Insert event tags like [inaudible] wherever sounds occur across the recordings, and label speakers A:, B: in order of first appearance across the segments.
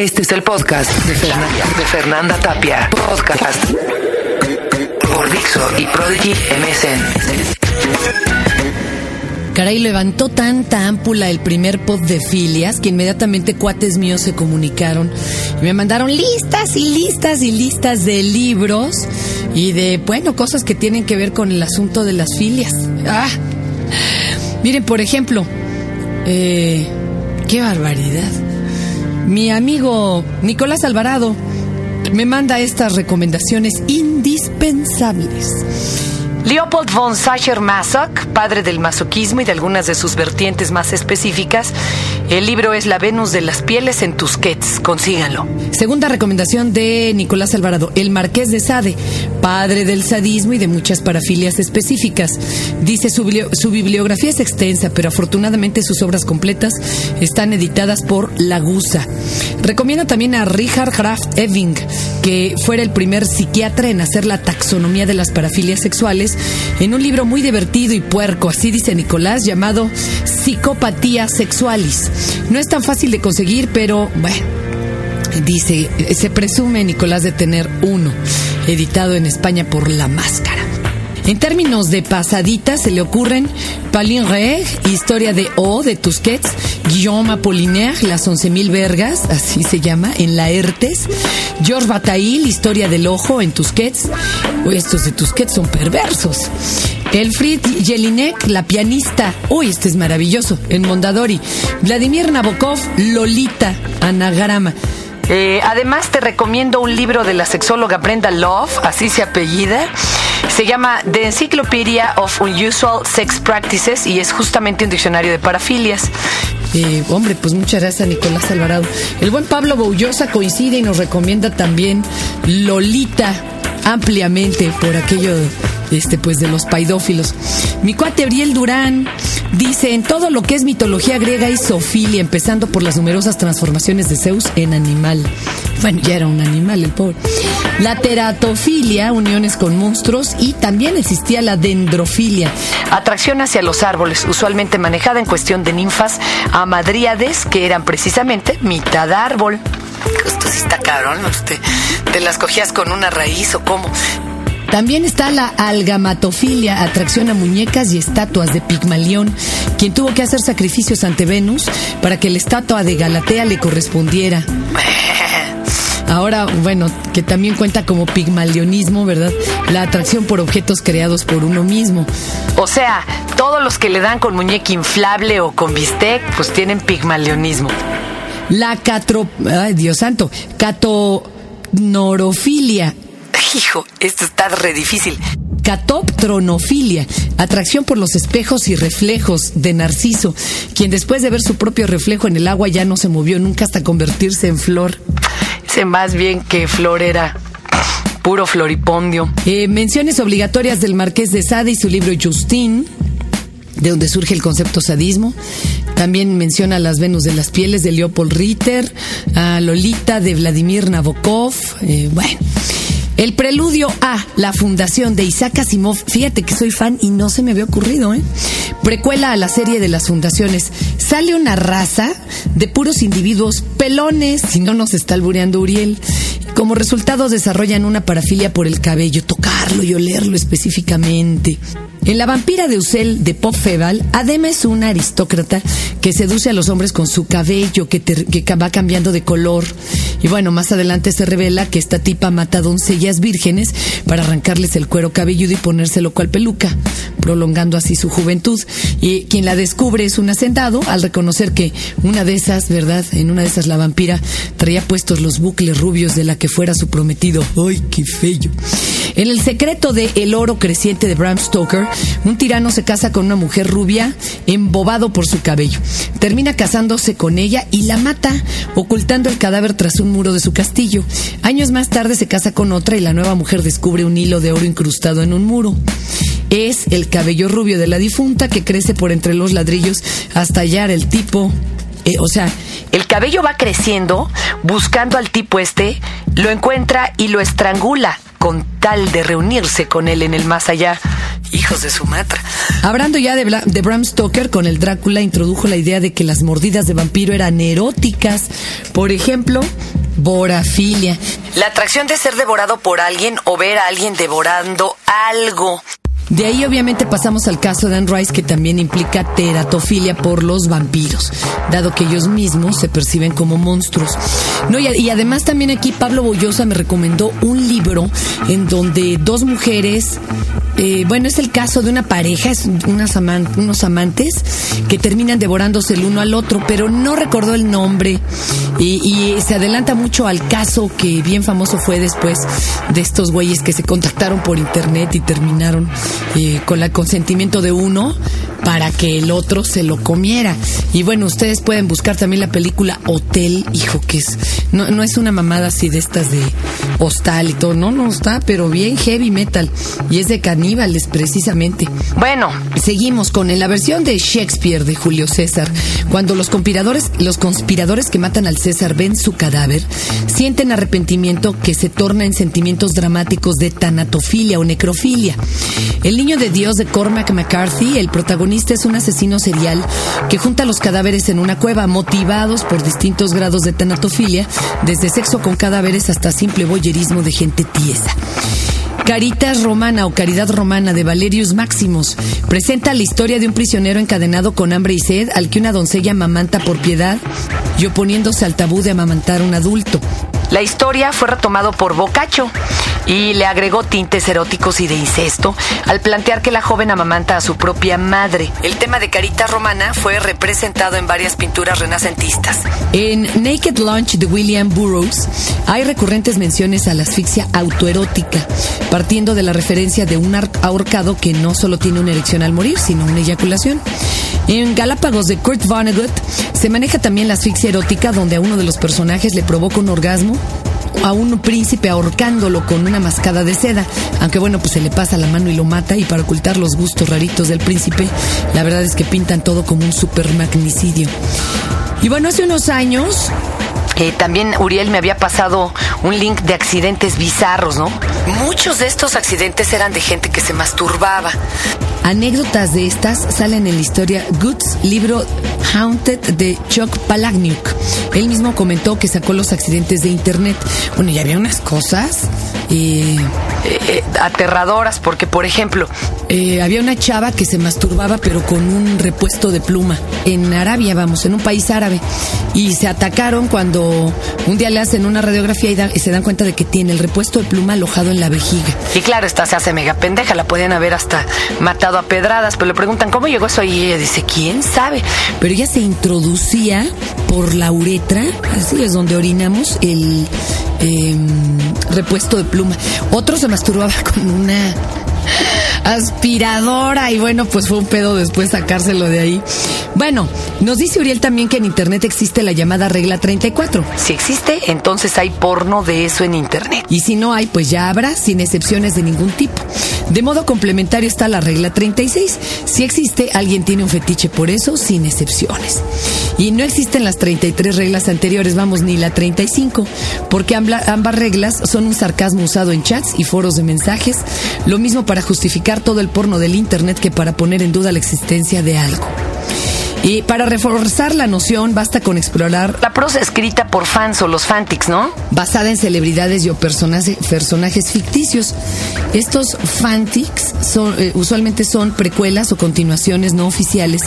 A: Este es el podcast de, Fernan- de Fernanda Tapia. Podcast por Dixo y Prodigy MSN.
B: Caray, levantó tanta ámpula el primer pod de filias que inmediatamente cuates míos se comunicaron y me mandaron listas y listas y listas de libros y de, bueno, cosas que tienen que ver con el asunto de las filias. Ah, miren, por ejemplo, eh, qué barbaridad. Mi amigo Nicolás Alvarado me manda estas recomendaciones indispensables. Leopold von Sacher-Masoch, padre del masoquismo y de algunas de sus vertientes más específicas. El libro es La Venus de las Pieles en Tusquets. Consíganlo. Segunda recomendación de Nicolás Alvarado, El Marqués de Sade, padre del sadismo y de muchas parafilias específicas. Dice su, su bibliografía es extensa, pero afortunadamente sus obras completas están editadas por Lagusa. Recomiendo también a Richard Graf Eving, que fuera el primer psiquiatra en hacer la taxonomía de las parafilias sexuales en un libro muy divertido y puerco, así dice Nicolás, llamado Psicopatía Sexualis. No es tan fácil de conseguir, pero bueno, dice, se presume Nicolás de tener uno, editado en España por La Máscara. En términos de pasaditas se le ocurren Pauline Reg, Historia de O de Tusquets, Guillaume Apollinaire, Las once mil vergas, así se llama, en Laertes, Georges Bataille, Historia del Ojo en Tusquets, estos de Tusquets son perversos. Elfried Jelinek, la pianista, uy, este es maravilloso, en Mondadori, Vladimir Nabokov, Lolita, Anagrama. Eh, además te recomiendo un libro de la sexóloga Brenda Love, así se apellida. Se llama The Encyclopedia of Unusual Sex Practices y es justamente un diccionario de parafilias. Eh, hombre, pues muchas gracias a Nicolás Alvarado. El buen Pablo Boullosa coincide y nos recomienda también Lolita ampliamente por aquello este pues de los paidófilos. Mi cuate Ariel Durán dice en todo lo que es mitología griega y sofilia, empezando por las numerosas transformaciones de Zeus en animal. Bueno, ya era un animal el pobre. La teratofilia, uniones con monstruos, y también existía la dendrofilia, atracción hacia los árboles, usualmente manejada en cuestión de ninfas amadríades, que eran precisamente mitad árbol. Esto sí está cabrón, usted. ¿Te las cogías con una raíz o cómo? También está la algamatofilia, atracción a muñecas y estatuas de Pigmalión, quien tuvo que hacer sacrificios ante Venus para que la estatua de Galatea le correspondiera. [laughs] Ahora, bueno, que también cuenta como pigmalionismo, ¿verdad? La atracción por objetos creados por uno mismo. O sea, todos los que le dan con muñeca inflable o con bistec, pues tienen pigmalionismo. La catro... Ay, Dios santo. Catonorofilia. Hijo, esto está re difícil. Catoptronofilia, atracción por los espejos y reflejos de Narciso, quien después de ver su propio reflejo en el agua ya no se movió nunca hasta convertirse en flor. Sé más bien que flor era puro floripondio. Eh, menciones obligatorias del Marqués de Sade y su libro Justin, de donde surge el concepto sadismo. También menciona las Venus de las Pieles de Leopold Ritter, a Lolita de Vladimir Nabokov. eh, bueno. El preludio a la fundación de Isaac Asimov, fíjate que soy fan y no se me había ocurrido, ¿eh? Precuela a la serie de las fundaciones. Sale una raza de puros individuos pelones, si no nos está albureando Uriel. Como resultado desarrollan una parafilia por el cabello, tocarlo y olerlo específicamente. En La vampira de Usel de Pop Feval, Adema es una aristócrata que seduce a los hombres con su cabello que, va cambiando de color. Y bueno, más adelante se revela que esta tipa mata doncellas vírgenes para arrancarles el cuero cabelludo y ponérselo cual peluca, prolongando así su juventud. Y quien la descubre es un hacendado al reconocer que una de esas, ¿verdad? En una de esas la vampira traía puestos los bucles rubios de la que fuera su prometido. ¡Ay, qué feo! En el secreto de El oro creciente de Bram Stoker, un tirano se casa con una mujer rubia, embobado por su cabello. Termina casándose con ella y la mata, ocultando el cadáver tras un muro de su castillo. Años más tarde se casa con otra y la nueva mujer descubre un hilo de oro incrustado en un muro. Es el cabello rubio de la difunta que crece por entre los ladrillos hasta hallar el tipo eh, o sea, el cabello va creciendo buscando al tipo este, lo encuentra y lo estrangula con tal de reunirse con él en el más allá. Hijos de su matra. Hablando ya de, Bla- de Bram Stoker, con el Drácula introdujo la idea de que las mordidas de vampiro eran eróticas. Por ejemplo, Borafilia.
A: La atracción de ser devorado por alguien o ver a alguien devorando algo.
B: De ahí obviamente pasamos al caso de Anne Rice que también implica teratofilia por los vampiros, dado que ellos mismos se perciben como monstruos. No, y, y además también aquí Pablo Boyosa me recomendó un libro en donde dos mujeres, eh, bueno, es el caso de una pareja, es unas unos amantes que terminan devorándose el uno al otro, pero no recordó el nombre y, y se adelanta mucho al caso que bien famoso fue después de estos güeyes que se contactaron por internet y terminaron eh, con el consentimiento de uno para que el otro se lo comiera. Y bueno, ustedes pueden buscar también la película Hotel, hijo, que es, no, no es una mamada así de estas de hostal y todo, no, no está, pero bien heavy metal. Y es de caníbales precisamente.
A: Bueno,
B: Seguimos con la versión de Shakespeare de Julio César. Cuando los conspiradores, los conspiradores que matan al César ven su cadáver, sienten arrepentimiento que se torna en sentimientos dramáticos de tanatofilia o necrofilia. El niño de Dios de Cormac McCarthy, el protagonista es un asesino serial que junta los cadáveres en una cueva, motivados por distintos grados de tanatofilia, desde sexo con cadáveres hasta simple boyerismo de gente tiesa. Caritas Romana o Caridad Romana de Valerius Maximus presenta la historia de un prisionero encadenado con hambre y sed al que una doncella amamanta por piedad y oponiéndose al tabú de amamantar a un adulto.
A: La historia fue retomado por Boccaccio y le agregó tintes eróticos y de incesto al plantear que la joven amamanta a su propia madre. El tema de Carita Romana fue representado en varias pinturas renacentistas.
B: En Naked Lunch de William Burroughs hay recurrentes menciones a la asfixia autoerótica, partiendo de la referencia de un ahorcado que no solo tiene una erección al morir, sino una eyaculación. En Galápagos de Kurt Vonnegut se maneja también la asfixia erótica, donde a uno de los personajes le provoca un orgasmo a un príncipe ahorcándolo con una mascada de seda, aunque bueno, pues se le pasa la mano y lo mata y para ocultar los gustos raritos del príncipe, la verdad es que pintan todo como un super magnicidio. Y bueno, hace unos años
A: Eh, también Uriel me había pasado un link de accidentes bizarros, ¿no? Muchos de estos accidentes eran de gente que se masturbaba.
B: Anécdotas de estas salen en la historia Goods, libro Haunted de Chuck Palahniuk. Él mismo comentó que sacó los accidentes de internet. Bueno, ya había unas cosas. eh,
A: Eh, eh, aterradoras, porque por ejemplo,
B: eh, había una chava que se masturbaba, pero con un repuesto de pluma. En Arabia, vamos, en un país árabe. Y se atacaron cuando un día le hacen una radiografía y, da- y se dan cuenta de que tiene el repuesto de pluma alojado en la vejiga.
A: y claro, esta se hace mega pendeja, la podían haber hasta matado a pedradas, pero le preguntan cómo llegó eso y ella dice, ¿quién sabe?
B: pero ella se introducía por la uretra, así es donde orinamos, el em, repuesto de pluma. Otro se masturbaba [laughs] con una aspiradora y bueno, pues fue un pedo después sacárselo de ahí. Bueno, nos dice Uriel también que en Internet existe la llamada regla 34.
A: Si existe, entonces hay porno de eso en internet.
B: Y si no hay, pues ya habrá, sin excepciones de ningún tipo. De modo complementario está la regla 36. Si existe, alguien tiene un fetiche por eso, sin excepciones. Y no existen las 33 reglas anteriores, vamos, ni la 35, porque ambas reglas son un sarcasmo usado en chats y foros de mensajes, lo mismo para justificar todo el porno del Internet que para poner en duda la existencia de algo. Y para reforzar la noción, basta con explorar
A: La prosa escrita por fans o los fantics, ¿no?
B: basada en celebridades y o personaje- personajes ficticios. Estos fanfics son, eh, usualmente son precuelas o continuaciones no oficiales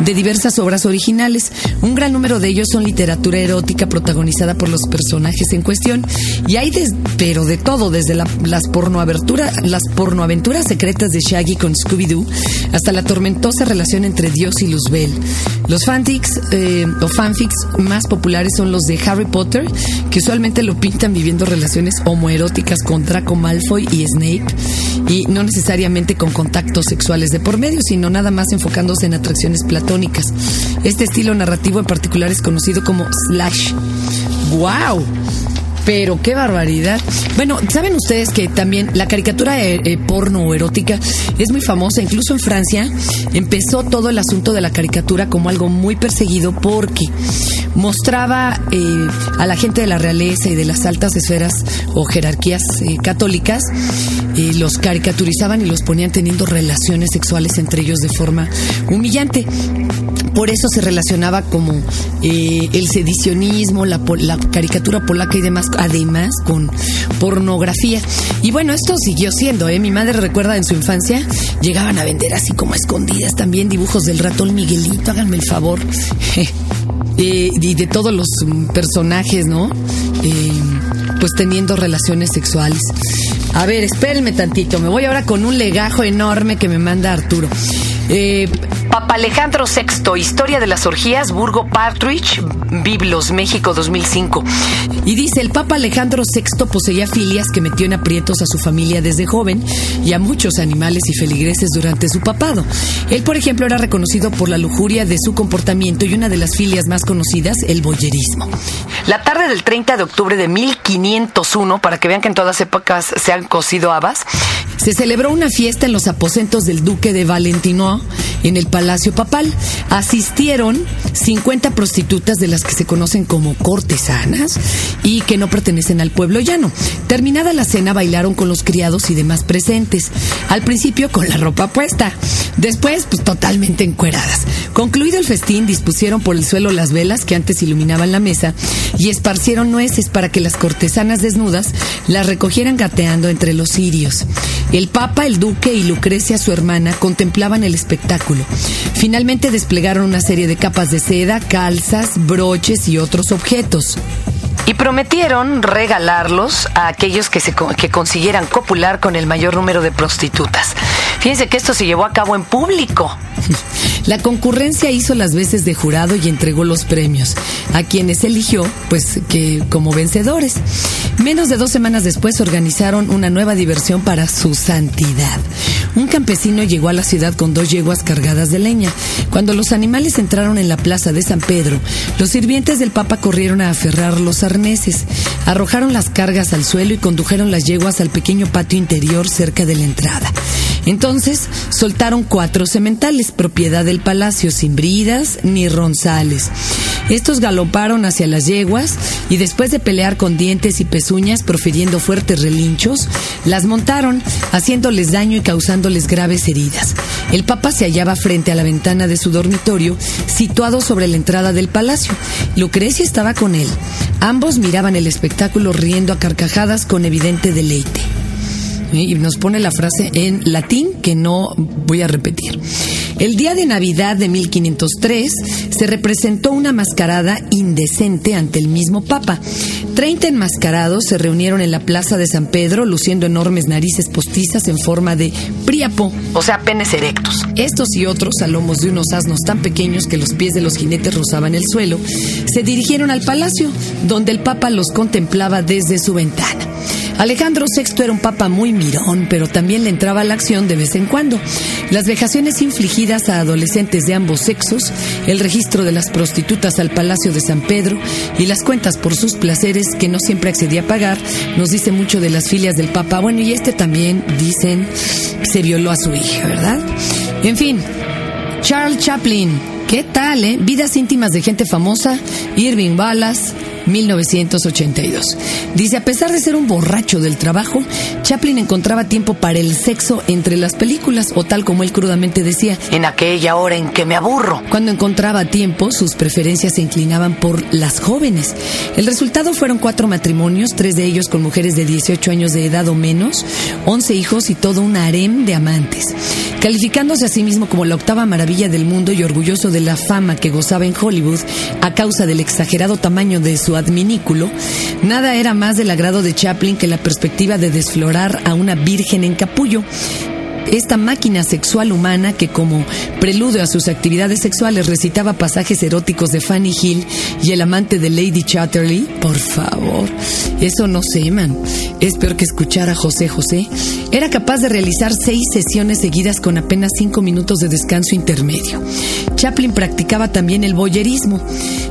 B: de diversas obras originales. Un gran número de ellos son literatura erótica protagonizada por los personajes en cuestión. Y hay, des- pero de todo, desde la- las, pornoaventura- las pornoaventuras secretas de Shaggy con Scooby-Doo hasta la tormentosa relación entre Dios y Luzbel. Los fanfics eh, fanfics más populares son los de Harry Potter, que usualmente lo pintan viviendo relaciones homoeróticas con Draco Malfoy y Snape, y no necesariamente con contactos sexuales de por medio, sino nada más enfocándose en atracciones platónicas. Este estilo narrativo en particular es conocido como slash. ¡Wow! Pero qué barbaridad. Bueno, ¿saben ustedes que también la caricatura eh, eh, porno erótica es muy famosa? Incluso en Francia empezó todo el asunto de la caricatura como algo muy perseguido porque mostraba eh, a la gente de la realeza y de las altas esferas o jerarquías católicas, los caricaturizaban y los ponían teniendo relaciones sexuales entre ellos de forma humillante. Por eso se relacionaba como el sedicionismo, la caricatura polaca y demás además con pornografía. Y bueno, esto siguió siendo, ¿eh? Mi madre recuerda en su infancia, llegaban a vender así como escondidas también dibujos del ratón Miguelito, háganme el favor. [laughs] Eh, y de todos los personajes, ¿no? Eh, pues teniendo relaciones sexuales. A ver, espérenme tantito, me voy ahora con un legajo enorme que me manda Arturo.
A: Eh, Papa Alejandro VI, Historia de las Orgías, Burgo Partridge, Biblos, México 2005.
B: Y dice, el Papa Alejandro VI poseía filias que metió en aprietos a su familia desde joven y a muchos animales y feligreses durante su papado. Él, por ejemplo, era reconocido por la lujuria de su comportamiento y una de las filias más conocidas, el boyerismo.
A: La tarde del 30 de octubre de 1501, para que vean que en todas épocas se han cocido habas,
B: se celebró una fiesta en los aposentos del duque de Valentino en el Palacio Papal. Asistieron 50 prostitutas de que se conocen como cortesanas y que no pertenecen al pueblo llano. Terminada la cena bailaron con los criados y demás presentes. Al principio con la ropa puesta, después pues totalmente encueradas. Concluido el festín dispusieron por el suelo las velas que antes iluminaban la mesa y esparcieron nueces para que las cortesanas desnudas las recogieran gateando entre los cirios. El Papa, el Duque y Lucrecia, su hermana, contemplaban el espectáculo. Finalmente desplegaron una serie de capas de seda, calzas, broches y otros objetos.
A: Y prometieron regalarlos a aquellos que, se, que consiguieran copular con el mayor número de prostitutas. Fíjense que esto se llevó a cabo en público.
B: La concurrencia hizo las veces de jurado y entregó los premios a quienes eligió, pues que como vencedores. Menos de dos semanas después organizaron una nueva diversión para su santidad. Un campesino llegó a la ciudad con dos yeguas cargadas de leña. Cuando los animales entraron en la plaza de San Pedro, los sirvientes del Papa corrieron a aferrar los arneses, arrojaron las cargas al suelo y condujeron las yeguas al pequeño patio interior cerca de la entrada. Entonces soltaron cuatro sementales, propiedad del palacio, sin bridas ni ronzales. Estos galoparon hacia las yeguas y después de pelear con dientes y pezuñas, profiriendo fuertes relinchos, las montaron, haciéndoles daño y causándoles graves heridas. El papa se hallaba frente a la ventana de su dormitorio, situado sobre la entrada del palacio. Lucrecia estaba con él. Ambos miraban el espectáculo riendo a carcajadas con evidente deleite y nos pone la frase en latín que no voy a repetir. El día de Navidad de 1503 se representó una mascarada indecente ante el mismo Papa. Treinta enmascarados se reunieron en la plaza de San Pedro luciendo enormes narices postizas en forma de priapo,
A: o sea, penes erectos.
B: Estos y otros, a lomos de unos asnos tan pequeños que los pies de los jinetes rozaban el suelo, se dirigieron al palacio, donde el Papa los contemplaba desde su ventana. Alejandro VI era un papa muy mirón, pero también le entraba a la acción de vez en cuando. Las vejaciones infligidas a adolescentes de ambos sexos, el registro de las prostitutas al Palacio de San Pedro y las cuentas por sus placeres que no siempre accedía a pagar, nos dice mucho de las filias del papa. Bueno, y este también, dicen, se violó a su hija, ¿verdad? En fin, Charles Chaplin. ¿Qué tal, eh? Vidas íntimas de gente famosa, Irving Wallace, 1982. Dice, a pesar de ser un borracho del trabajo, Chaplin encontraba tiempo para el sexo entre las películas, o tal como él crudamente decía,
A: en aquella hora en que me aburro.
B: Cuando encontraba tiempo, sus preferencias se inclinaban por las jóvenes. El resultado fueron cuatro matrimonios, tres de ellos con mujeres de 18 años de edad o menos, 11 hijos y todo un harem de amantes. Calificándose a sí mismo como la octava maravilla del mundo y orgulloso de la fama que gozaba en Hollywood a causa del exagerado tamaño de su adminículo, nada era más del agrado de Chaplin que la perspectiva de desflorar a una virgen en capullo. Esta máquina sexual humana que como preludio a sus actividades sexuales recitaba pasajes eróticos de Fanny Hill y el amante de Lady Chatterley, por favor, eso no se man, es peor que escuchar a José José, era capaz de realizar seis sesiones seguidas con apenas cinco minutos de descanso intermedio. Chaplin practicaba también el boyerismo.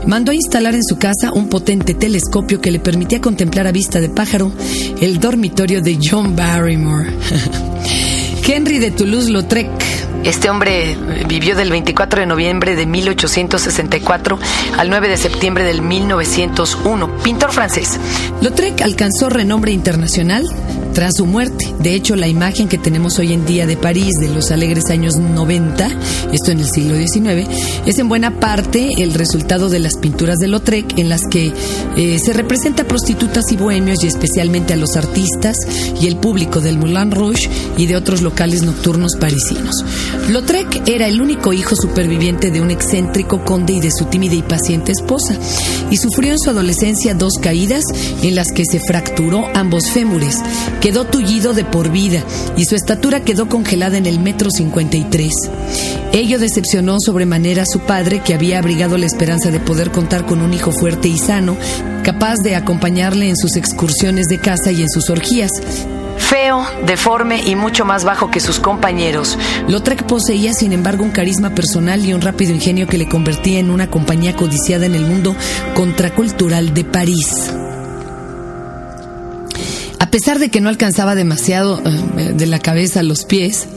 B: Mandó a instalar en su casa un potente telescopio que le permitía contemplar a vista de pájaro el dormitorio de John Barrymore. [laughs] Henry de Toulouse-Lautrec.
A: Este hombre vivió del 24 de noviembre de 1864 al 9 de septiembre del 1901. Pintor francés.
B: Lautrec alcanzó renombre internacional tras su muerte. De hecho, la imagen que tenemos hoy en día de París de los alegres años 90, esto en el siglo XIX, es en buena parte el resultado de las pinturas de Lautrec en las que eh, se representa a prostitutas y bohemios y especialmente a los artistas y el público del Moulin Rouge y de otros locales nocturnos parisinos. Lautrec era el único hijo superviviente de un excéntrico conde y de su tímida y paciente esposa, y sufrió en su adolescencia dos caídas en las que se fracturó ambos fémures, quedó tullido de por vida y su estatura quedó congelada en el metro 53. Ello decepcionó sobremanera a su padre, que había abrigado la esperanza de poder contar con un hijo fuerte y sano, capaz de acompañarle en sus excursiones de casa y en sus orgías.
A: Feo, deforme y mucho más bajo que sus compañeros.
B: Lautrec poseía, sin embargo, un carisma personal y un rápido ingenio que le convertía en una compañía codiciada en el mundo contracultural de París. A pesar de que no alcanzaba demasiado eh, de la cabeza a los pies,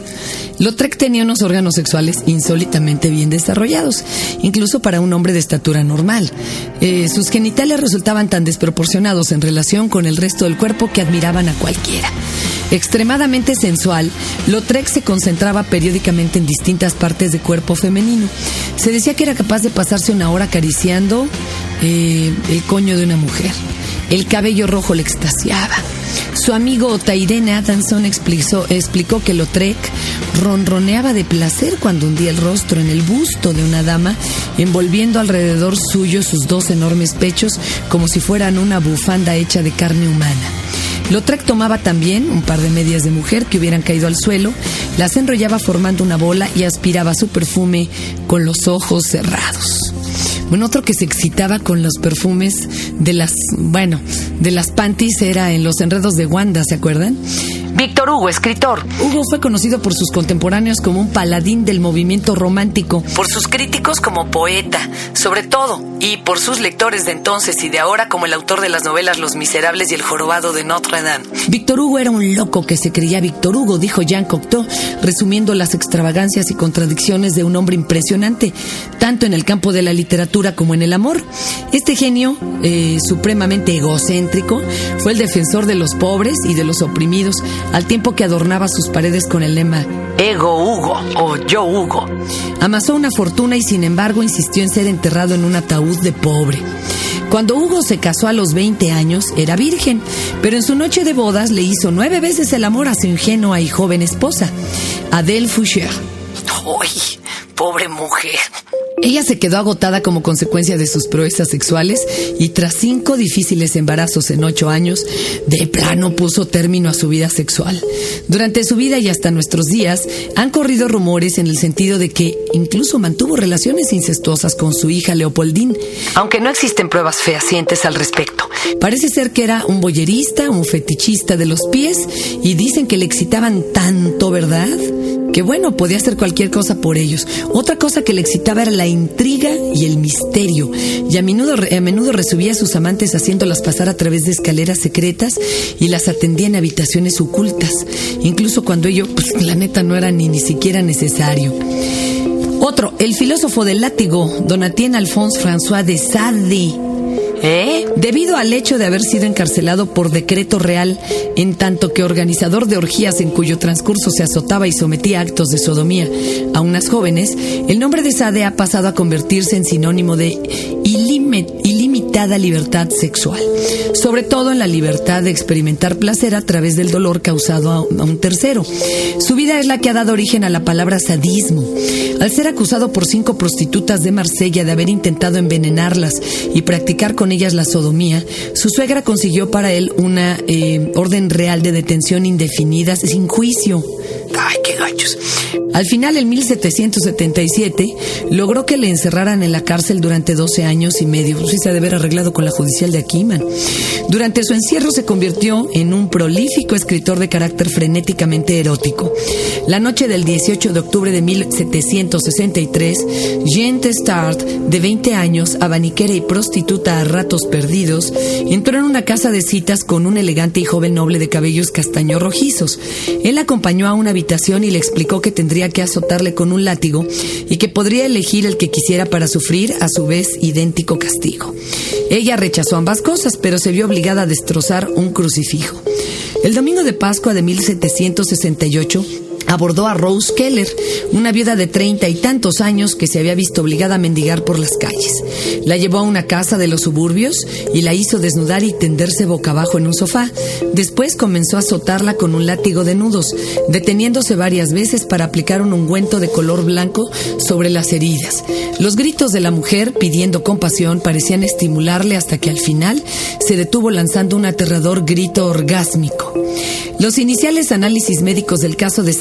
B: Lautrec tenía unos órganos sexuales insólitamente bien desarrollados, incluso para un hombre de estatura normal. Eh, sus genitales resultaban tan desproporcionados en relación con el resto del cuerpo que admiraban a cualquiera. Extremadamente sensual, Lautrec se concentraba periódicamente en distintas partes de cuerpo femenino. Se decía que era capaz de pasarse una hora acariciando eh, el coño de una mujer. El cabello rojo le extasiaba. Su amigo Tairene Adamson explicó, explicó que Lautrec ronroneaba de placer cuando hundía el rostro en el busto de una dama, envolviendo alrededor suyo sus dos enormes pechos como si fueran una bufanda hecha de carne humana. Lautrec tomaba también un par de medias de mujer que hubieran caído al suelo, las enrollaba formando una bola y aspiraba su perfume con los ojos cerrados. Bueno, otro que se excitaba con los perfumes de las, bueno, de las panties era en los enredos de Wanda, ¿se acuerdan?
A: Víctor Hugo, escritor.
B: Hugo fue conocido por sus contemporáneos como un paladín del movimiento romántico.
A: Por sus críticos como poeta, sobre todo, y por sus lectores de entonces y de ahora como el autor de las novelas Los Miserables y El Jorobado de Notre Dame.
B: Víctor Hugo era un loco que se creía Víctor Hugo, dijo Jean Cocteau, resumiendo las extravagancias y contradicciones de un hombre impresionante, tanto en el campo de la literatura como en el amor. Este genio, eh, supremamente egocéntrico, fue el defensor de los pobres y de los oprimidos, al tiempo que adornaba sus paredes con el lema
A: Ego Hugo o Yo Hugo.
B: Amasó una fortuna y sin embargo insistió en ser enterrado en un ataúd de pobre. Cuando Hugo se casó a los 20 años, era virgen, pero en su noche de bodas le hizo nueve veces el amor a su ingenua y joven esposa, Adele Foucher.
A: ¡Ay, pobre mujer!
B: Ella se quedó agotada como consecuencia de sus proezas sexuales y tras cinco difíciles embarazos en ocho años, de plano puso término a su vida sexual. Durante su vida y hasta nuestros días han corrido rumores en el sentido de que incluso mantuvo relaciones incestuosas con su hija Leopoldine.
A: Aunque no existen pruebas fehacientes al respecto.
B: Parece ser que era un boyerista, un fetichista de los pies y dicen que le excitaban tanto, ¿verdad? Que bueno, podía hacer cualquier cosa por ellos. Otra cosa que le excitaba era la intriga y el misterio, y a menudo, a menudo resubía a sus amantes haciéndolas pasar a través de escaleras secretas y las atendía en habitaciones ocultas, incluso cuando ello, pues la neta no era ni, ni siquiera necesario. Otro, el filósofo del látigo, Donatien Alphonse François de Sade.
A: ¿Eh?
B: Debido al hecho de haber sido encarcelado por decreto real, en tanto que organizador de orgías en cuyo transcurso se azotaba y sometía actos de sodomía a unas jóvenes, el nombre de Sade ha pasado a convertirse en sinónimo de ilimitada libertad sexual, sobre todo en la libertad de experimentar placer a través del dolor causado a un tercero. Su vida es la que ha dado origen a la palabra sadismo. Al ser acusado por cinco prostitutas de Marsella de haber intentado envenenarlas y practicar con con ellas la sodomía, su suegra consiguió para él una eh, orden real de detención indefinida sin juicio. ¡Ay, qué gachos! Al final, en 1777, logró que le encerraran en la cárcel durante 12 años y medio. Sí se de haber arreglado con la judicial de Aquiman. Durante su encierro se convirtió en un prolífico escritor de carácter frenéticamente erótico. La noche del 18 de octubre de 1763, Jean Testard, de 20 años, abaniquera y prostituta a perdidos, entró en una casa de citas con un elegante y joven noble de cabellos castaño rojizos. Él acompañó a una habitación y le explicó que tendría que azotarle con un látigo y que podría elegir el que quisiera para sufrir a su vez idéntico castigo. Ella rechazó ambas cosas, pero se vio obligada a destrozar un crucifijo. El domingo de Pascua de 1768, abordó a Rose Keller, una viuda de treinta y tantos años que se había visto obligada a mendigar por las calles. La llevó a una casa de los suburbios y la hizo desnudar y tenderse boca abajo en un sofá. Después comenzó a azotarla con un látigo de nudos, deteniéndose varias veces para aplicar un ungüento de color blanco sobre las heridas. Los gritos de la mujer pidiendo compasión parecían estimularle hasta que al final se detuvo lanzando un aterrador grito orgásmico. Los iniciales análisis médicos del caso de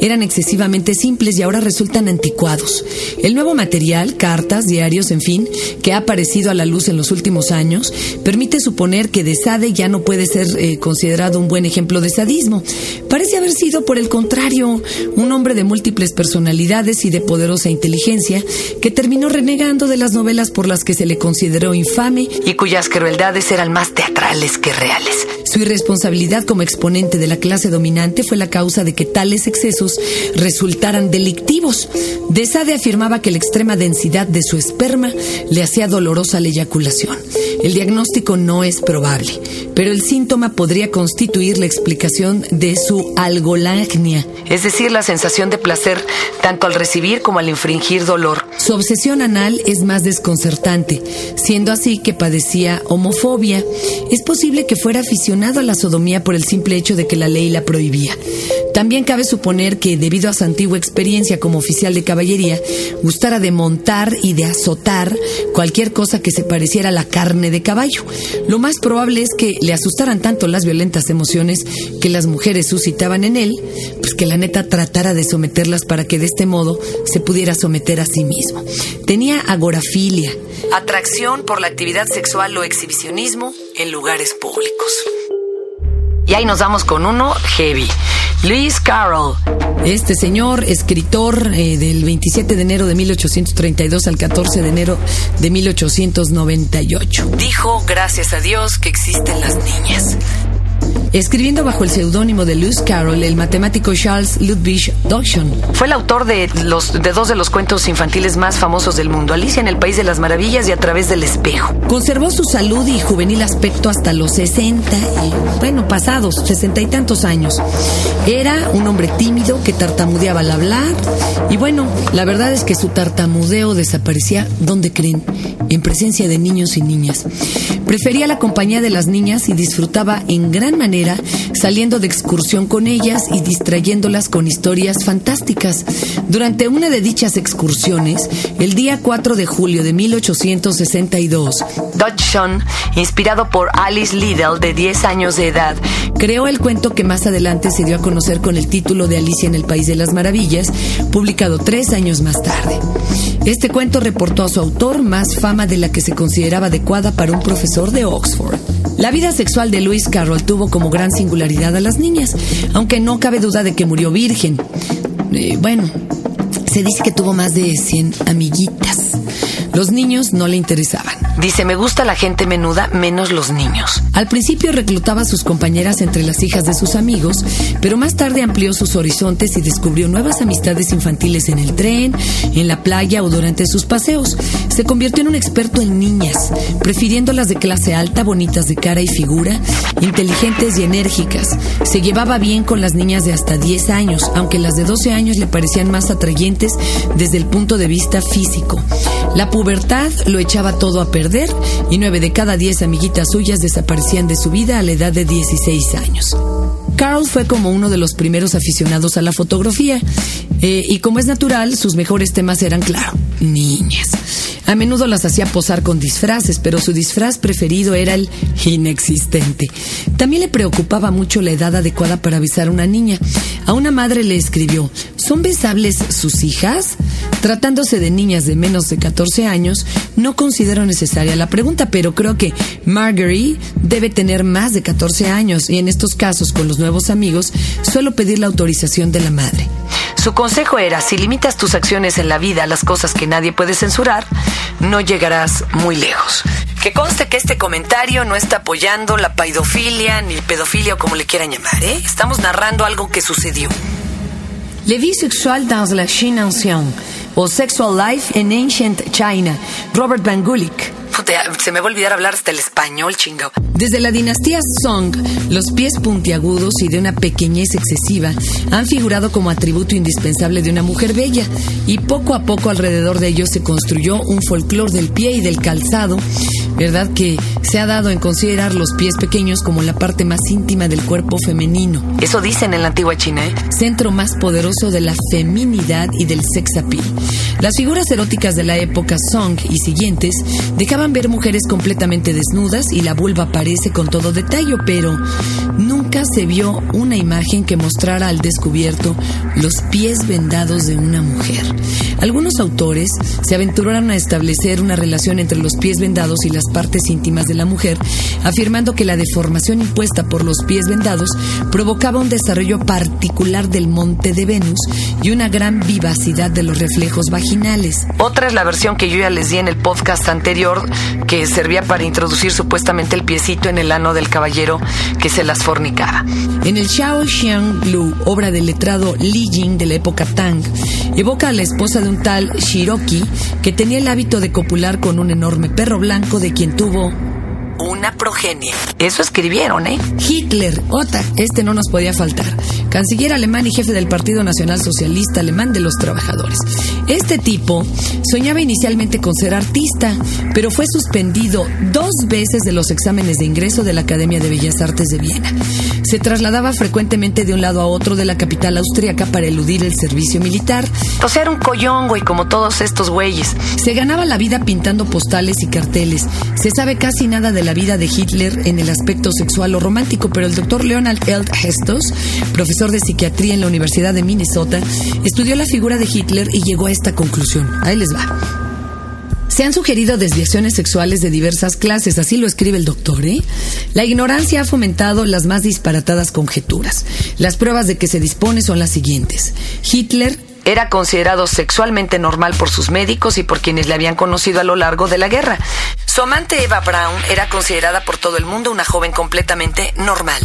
B: Eran excesivamente simples y ahora resultan anticuados. El nuevo material, cartas, diarios, en fin, que ha aparecido a la luz en los últimos años, permite suponer que de Sade ya no puede ser eh, considerado un buen ejemplo de sadismo. Parece haber sido, por el contrario, un hombre de múltiples personalidades y de poderosa inteligencia que terminó renegando de las novelas por las que se le consideró infame
A: y cuyas crueldades eran más teatrales que reales.
B: Su irresponsabilidad como exponente de la clase dominante fue la causa de que tales excesos resultaran delictivos. De Sade afirmaba que la extrema densidad de su esperma le hacía dolorosa la eyaculación. El diagnóstico no es probable, pero el síntoma podría constituir la explicación de su algolagnia,
A: es decir, la sensación de placer tanto al recibir como al infringir dolor.
B: Su obsesión anal es más desconcertante, siendo así que padecía homofobia. Es posible que fuera aficionado a la sodomía por el simple hecho de que la ley la prohibía. También cabe suponer que, debido a su antigua experiencia como oficial de caballería, gustara de montar y de azotar cualquier cosa que se pareciera a la carne de caballo. Lo más probable es que le asustaran tanto las violentas emociones que las mujeres suscitaban en él, pues que la neta tratara de someterlas para que de este modo se pudiera someter a sí mismo. Tenía agorafilia,
A: atracción por la actividad sexual o exhibicionismo en lugares públicos. Y ahí nos vamos con uno heavy. Lewis Carroll.
B: Este señor, escritor eh, del 27 de enero de 1832 al 14 de enero de 1898.
A: Dijo, gracias a Dios, que existen las niñas.
B: Escribiendo bajo el seudónimo de Lewis Carroll, el matemático Charles Ludwig Dawson.
A: Fue el autor de, los, de dos de los cuentos infantiles más famosos del mundo, Alicia en el País de las Maravillas y A través del espejo.
B: Conservó su salud y juvenil aspecto hasta los 60, y, bueno, pasados, sesenta y tantos años. Era un hombre tímido que tartamudeaba al hablar y bueno, la verdad es que su tartamudeo desaparecía, ¿dónde creen? En presencia de niños y niñas. Prefería la compañía de las niñas y disfrutaba en gran manera saliendo de excursión con ellas y distrayéndolas con historias fantásticas. Durante una de dichas excursiones, el día 4 de julio de 1862,
A: Dodgson, inspirado por Alice Liddell de 10 años de edad,
B: creó el cuento que más adelante se dio a conocer con el título de Alicia en el País de las Maravillas, publicado tres años más tarde. Este cuento reportó a su autor más fama de la que se consideraba adecuada para un profesor de Oxford. La vida sexual de Lewis Carroll tuvo como gran singularidad a las niñas, aunque no cabe duda de que murió virgen. Eh, bueno, se dice que tuvo más de 100 amiguitas. Los niños no le interesaban.
A: Dice, me gusta la gente menuda, menos los niños.
B: Al principio reclutaba a sus compañeras entre las hijas de sus amigos, pero más tarde amplió sus horizontes y descubrió nuevas amistades infantiles en el tren, en la playa o durante sus paseos. Se convirtió en un experto en niñas, prefiriendo las de clase alta, bonitas de cara y figura, inteligentes y enérgicas. Se llevaba bien con las niñas de hasta 10 años, aunque las de 12 años le parecían más atrayentes desde el punto de vista físico. La pubertad lo echaba todo a perder y nueve de cada diez amiguitas suyas desaparecían de su vida a la edad de 16 años. Carl fue como uno de los primeros aficionados a la fotografía eh, y como es natural, sus mejores temas eran, claro, niñas. A menudo las hacía posar con disfraces, pero su disfraz preferido era el inexistente. También le preocupaba mucho la edad adecuada para besar a una niña. A una madre le escribió, ¿son besables sus hijas? Tratándose de niñas de menos de 14 años, no considero necesaria la pregunta, pero creo que Marguerite debe tener más de 14 años y en estos casos con los nuevos amigos suelo pedir la autorización de la madre.
A: Su consejo era, si limitas tus acciones en la vida a las cosas que nadie puede censurar, no llegarás muy lejos. Que conste que este comentario no está apoyando la paidofilia ni pedofilia o como le quieran llamar, ¿eh? Estamos narrando algo que sucedió.
B: La vie dans la Chine ancienne o Sexual Life in Ancient China, Robert Van Gulik.
A: se me va a olvidar hablar hasta el español, chingado.
B: Desde la dinastía Song, los pies puntiagudos y de una pequeñez excesiva han figurado como atributo indispensable de una mujer bella, y poco a poco alrededor de ellos se construyó un folclore del pie y del calzado, ¿verdad? Que se ha dado en considerar los pies pequeños como la parte más íntima del cuerpo femenino.
A: Eso dicen en la antigua China, ¿eh?
B: Centro más poderoso de la feminidad y del sex appeal. Las figuras eróticas de la época Song y siguientes dejaban ver mujeres completamente desnudas y la vulva aparece con todo detalle, pero nunca se vio una imagen que mostrara al descubierto los pies vendados de una mujer. Algunos autores se aventuraron a establecer una relación entre los pies vendados y las partes íntimas de la mujer, afirmando que la deformación impuesta por los pies vendados provocaba un desarrollo particular del monte de Venus y una gran vivacidad de los reflejos vaginales.
A: Otra es la versión que yo ya les di en el podcast anterior, que servía para introducir supuestamente el piecito en el ano del caballero que se las fornicaba.
B: En el Xiao Xiang Lu, obra del letrado Li Jing de la época Tang, evoca a la esposa de un tal Shiroki que tenía el hábito de copular con un enorme perro blanco de quien tuvo
A: una progenie. Eso escribieron, ¿eh?
B: Hitler, Ota, este no nos podía faltar. Canciller alemán y jefe del Partido Nacional Socialista Alemán de los Trabajadores. Este tipo soñaba inicialmente con ser artista, pero fue suspendido dos veces de los exámenes de ingreso de la Academia de Bellas Artes de Viena. Se trasladaba frecuentemente de un lado a otro de la capital austríaca para eludir el servicio militar.
A: O sea, era un collón, güey, como todos estos güeyes.
B: Se ganaba la vida pintando postales y carteles. Se sabe casi nada de la vida de Hitler en el aspecto sexual o romántico, pero el doctor Leonard L. Hestos, profesor de psiquiatría en la Universidad de Minnesota, estudió la figura de Hitler y llegó a esta conclusión. Ahí les va. Se han sugerido desviaciones sexuales de diversas clases, así lo escribe el doctor, ¿eh? La ignorancia ha fomentado las más disparatadas conjeturas. Las pruebas de que se dispone son las siguientes. Hitler
A: era considerado sexualmente normal por sus médicos y por quienes le habían conocido a lo largo de la guerra. Su amante Eva Braun era considerada por todo el mundo una joven completamente normal.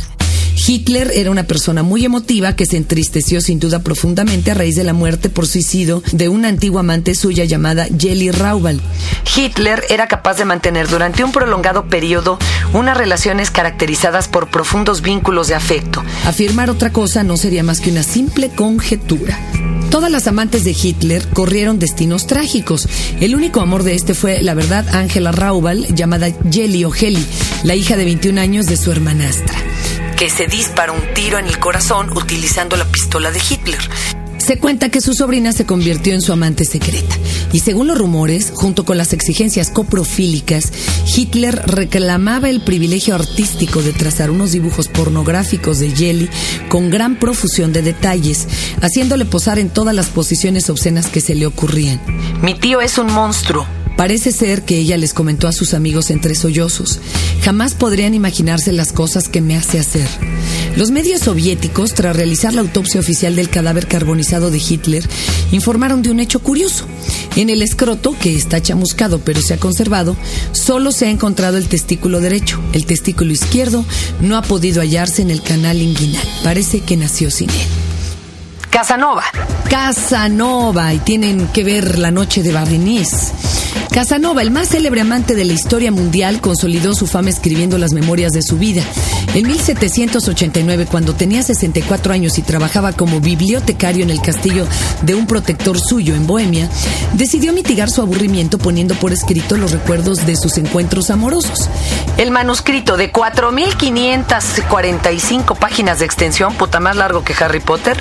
B: Hitler era una persona muy emotiva que se entristeció sin duda profundamente a raíz de la muerte por suicidio de una antigua amante suya llamada Jelly Raubal.
A: Hitler era capaz de mantener durante un prolongado periodo unas relaciones caracterizadas por profundos vínculos de afecto.
B: Afirmar otra cosa no sería más que una simple conjetura. Todas las amantes de Hitler corrieron destinos trágicos. El único amor de este fue, la verdad, Angela Raubal, llamada Jelly o Heli, la hija de 21 años de su hermanastra
A: que se dispara un tiro en el corazón utilizando la pistola de Hitler.
B: Se cuenta que su sobrina se convirtió en su amante secreta. Y según los rumores, junto con las exigencias coprofílicas, Hitler reclamaba el privilegio artístico de trazar unos dibujos pornográficos de Jelly con gran profusión de detalles, haciéndole posar en todas las posiciones obscenas que se le ocurrían.
A: Mi tío es un monstruo,
B: Parece ser que ella les comentó a sus amigos entre sollozos. Jamás podrían imaginarse las cosas que me hace hacer. Los medios soviéticos, tras realizar la autopsia oficial del cadáver carbonizado de Hitler, informaron de un hecho curioso. En el escroto, que está chamuscado pero se ha conservado, solo se ha encontrado el testículo derecho. El testículo izquierdo no ha podido hallarse en el canal inguinal. Parece que nació sin él.
A: Casanova.
B: Casanova, y tienen que ver la noche de Barniz. Casanova, el más célebre amante de la historia mundial, consolidó su fama escribiendo las memorias de su vida. En 1789, cuando tenía 64 años y trabajaba como bibliotecario en el castillo de un protector suyo en Bohemia, decidió mitigar su aburrimiento poniendo por escrito los recuerdos de sus encuentros amorosos.
A: El manuscrito de 4.545 páginas de extensión, puta más largo que Harry Potter,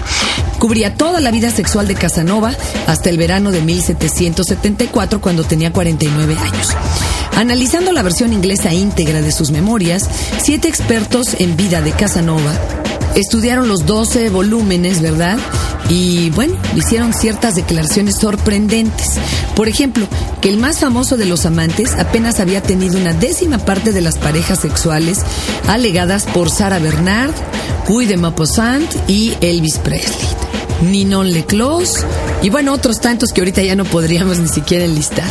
B: cubría toda la vida sexual de Casanova hasta el verano de 1774, cuando tenía 49 años. Analizando la versión inglesa íntegra de sus memorias, siete expertos en vida de Casanova estudiaron los 12 volúmenes, ¿verdad? Y bueno, hicieron ciertas declaraciones sorprendentes. Por ejemplo, que el más famoso de los amantes apenas había tenido una décima parte de las parejas sexuales alegadas por Sarah Bernard, Guy de Maupassant y Elvis Presley. Ninon Leclos y bueno, otros tantos que ahorita ya no podríamos ni siquiera enlistar.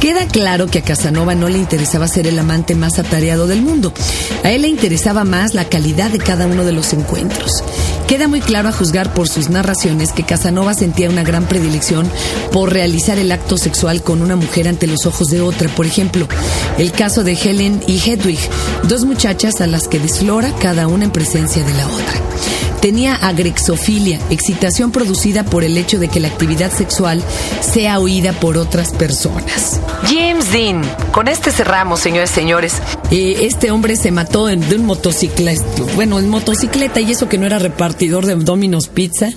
B: Queda claro que a Casanova no le interesaba ser el amante más atareado del mundo. A él le interesaba más la calidad de cada uno de los encuentros. Queda muy claro a juzgar por sus narraciones que Casanova sentía una gran predilección por realizar el acto sexual con una mujer ante los ojos de otra. Por ejemplo, el caso de Helen y Hedwig, dos muchachas a las que desflora cada una en presencia de la otra. Tenía agrexofilia, excitación producida por el hecho de que la actividad sexual sea oída por otras personas.
A: James Dean, con este cerramos, señores, señores.
B: Eh, este hombre se mató en, de un motocicleta, bueno, en motocicleta y eso que no era de Domino's Pizza.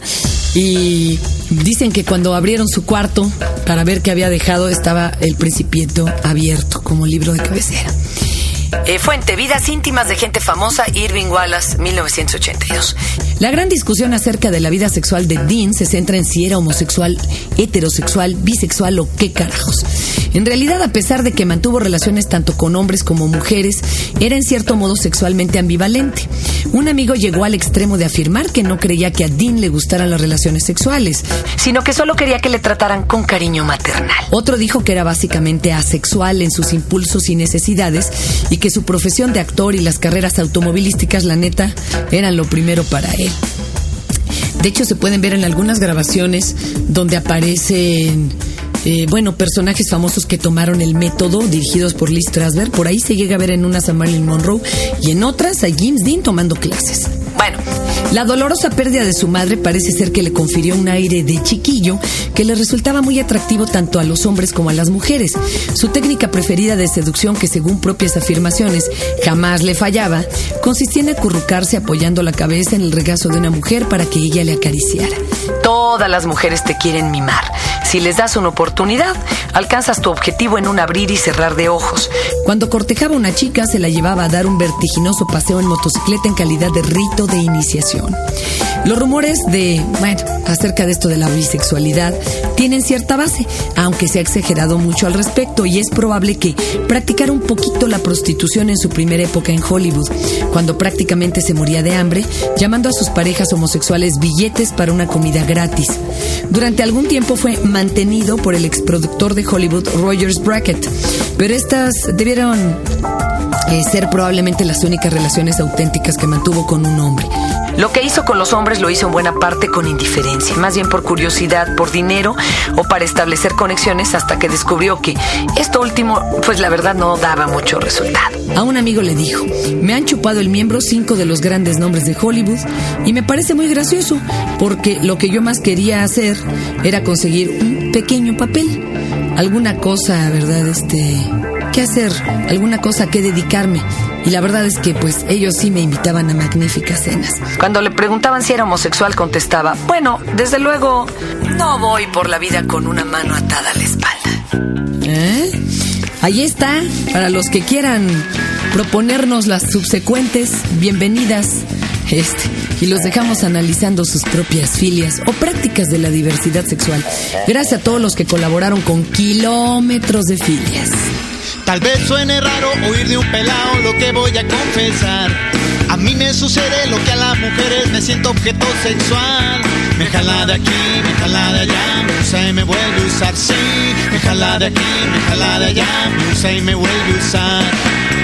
B: Y dicen que cuando abrieron su cuarto para ver qué había dejado estaba el principiento abierto como libro de cabecera.
A: Eh, fuente, Vidas íntimas de gente famosa, Irving Wallace, 1982.
B: La gran discusión acerca de la vida sexual de Dean se centra en si era homosexual, heterosexual, bisexual o qué carajos. En realidad, a pesar de que mantuvo relaciones tanto con hombres como mujeres, era en cierto modo sexualmente ambivalente. Un amigo llegó al extremo de afirmar que no creía que a Dean le gustaran las relaciones sexuales,
A: sino que solo quería que le trataran con cariño maternal.
B: Otro dijo que era básicamente asexual en sus impulsos y necesidades y que su profesión de actor y las carreras automovilísticas, la neta, eran lo primero para él. De hecho, se pueden ver en algunas grabaciones donde aparecen eh, bueno, personajes famosos que tomaron el método dirigidos por Lee Strasberg. Por ahí se llega a ver en unas a Marilyn Monroe y en otras a James Dean tomando clases.
A: Bueno,
B: la dolorosa pérdida de su madre parece ser que le confirió un aire de chiquillo que le resultaba muy atractivo tanto a los hombres como a las mujeres. Su técnica preferida de seducción, que según propias afirmaciones jamás le fallaba, consistía en acurrucarse apoyando la cabeza en el regazo de una mujer para que ella le acariciara.
A: Todas las mujeres te quieren mimar. Si les das una oportunidad, alcanzas tu objetivo en un abrir y cerrar de ojos.
B: Cuando cortejaba a una chica, se la llevaba a dar un vertiginoso paseo en motocicleta en calidad de rito de iniciación. Los rumores de, bueno, acerca de esto de la bisexualidad tienen cierta base, aunque se ha exagerado mucho al respecto y es probable que practicara un poquito la prostitución en su primera época en Hollywood, cuando prácticamente se moría de hambre, llamando a sus parejas homosexuales billetes para una comida gratis. Durante algún tiempo fue mantenido por el exproductor de Hollywood Rogers Brackett, pero estas debieron eh, ser probablemente las únicas relaciones auténticas que mantuvo con un hombre.
A: Lo que hizo con los hombres lo hizo en buena parte con indiferencia, más bien por curiosidad, por dinero o para establecer conexiones hasta que descubrió que esto último, pues la verdad no daba mucho resultado.
B: A un amigo le dijo, me han chupado el miembro cinco de los grandes nombres de Hollywood y me parece muy gracioso porque lo que yo más quería hacer era conseguir un pequeño papel, alguna cosa, ¿verdad? Este, ¿qué hacer? Alguna cosa a qué dedicarme. Y la verdad es que pues ellos sí me invitaban a magníficas cenas.
A: Cuando le preguntaban si era homosexual, contestaba, bueno, desde luego, no voy por la vida con una mano atada a la espalda.
B: ¿Eh? Ahí está, para los que quieran proponernos las subsecuentes, bienvenidas. Este, y los dejamos analizando sus propias filias o prácticas de la diversidad sexual. Gracias a todos los que colaboraron con kilómetros de filias.
C: Tal vez suene raro oír de un pelao lo que voy a confesar. A mí me sucede lo que a las mujeres me siento objeto sexual. Me jala de aquí, me jala de allá, me usa y me vuelve a usar. Sí, me jala de aquí, me jala de allá, me usa y me vuelve a usar.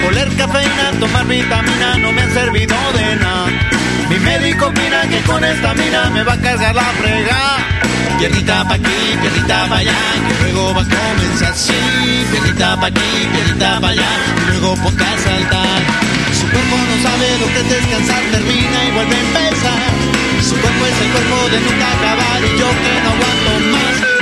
C: Oler cafeína, tomar vitamina no me han servido de nada. Mi médico opina que con esta mina me va a cargar la frega. Piernita pa' aquí, piernita pa' allá, que luego va a comenzar así. Piernita pa' aquí, piernita pa' allá, y luego ponte a saltar. Su cuerpo no sabe lo que es descansar, termina y vuelve a empezar. Su cuerpo es el cuerpo de nunca acabar y yo que no aguanto más.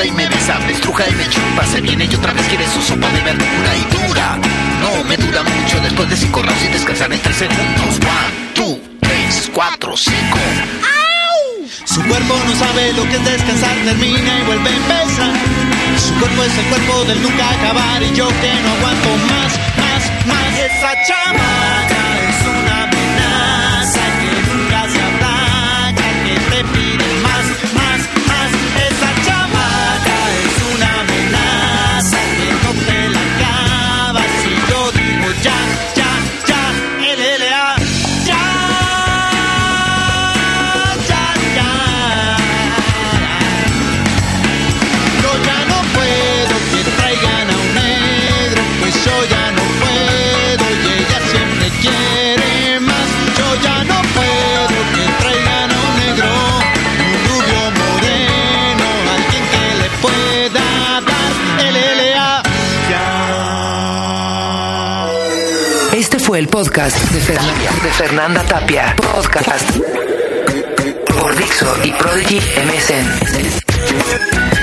D: Abraza y me besa, me estruja y me chupa. Se viene y otra vez quiere su sopa de verdura y dura. No me dura mucho después de cinco rounds y descansar en tres segundos. One, two, tres, cuatro, cinco.
C: Su cuerpo no sabe lo que es descansar, termina y vuelve a empezar. Su cuerpo es el cuerpo del nunca acabar y yo que no aguanto más, más, más. Esa chamaca el
A: podcast de Fernanda, Tapia. Podcast por Dixo y Prodigy MSN.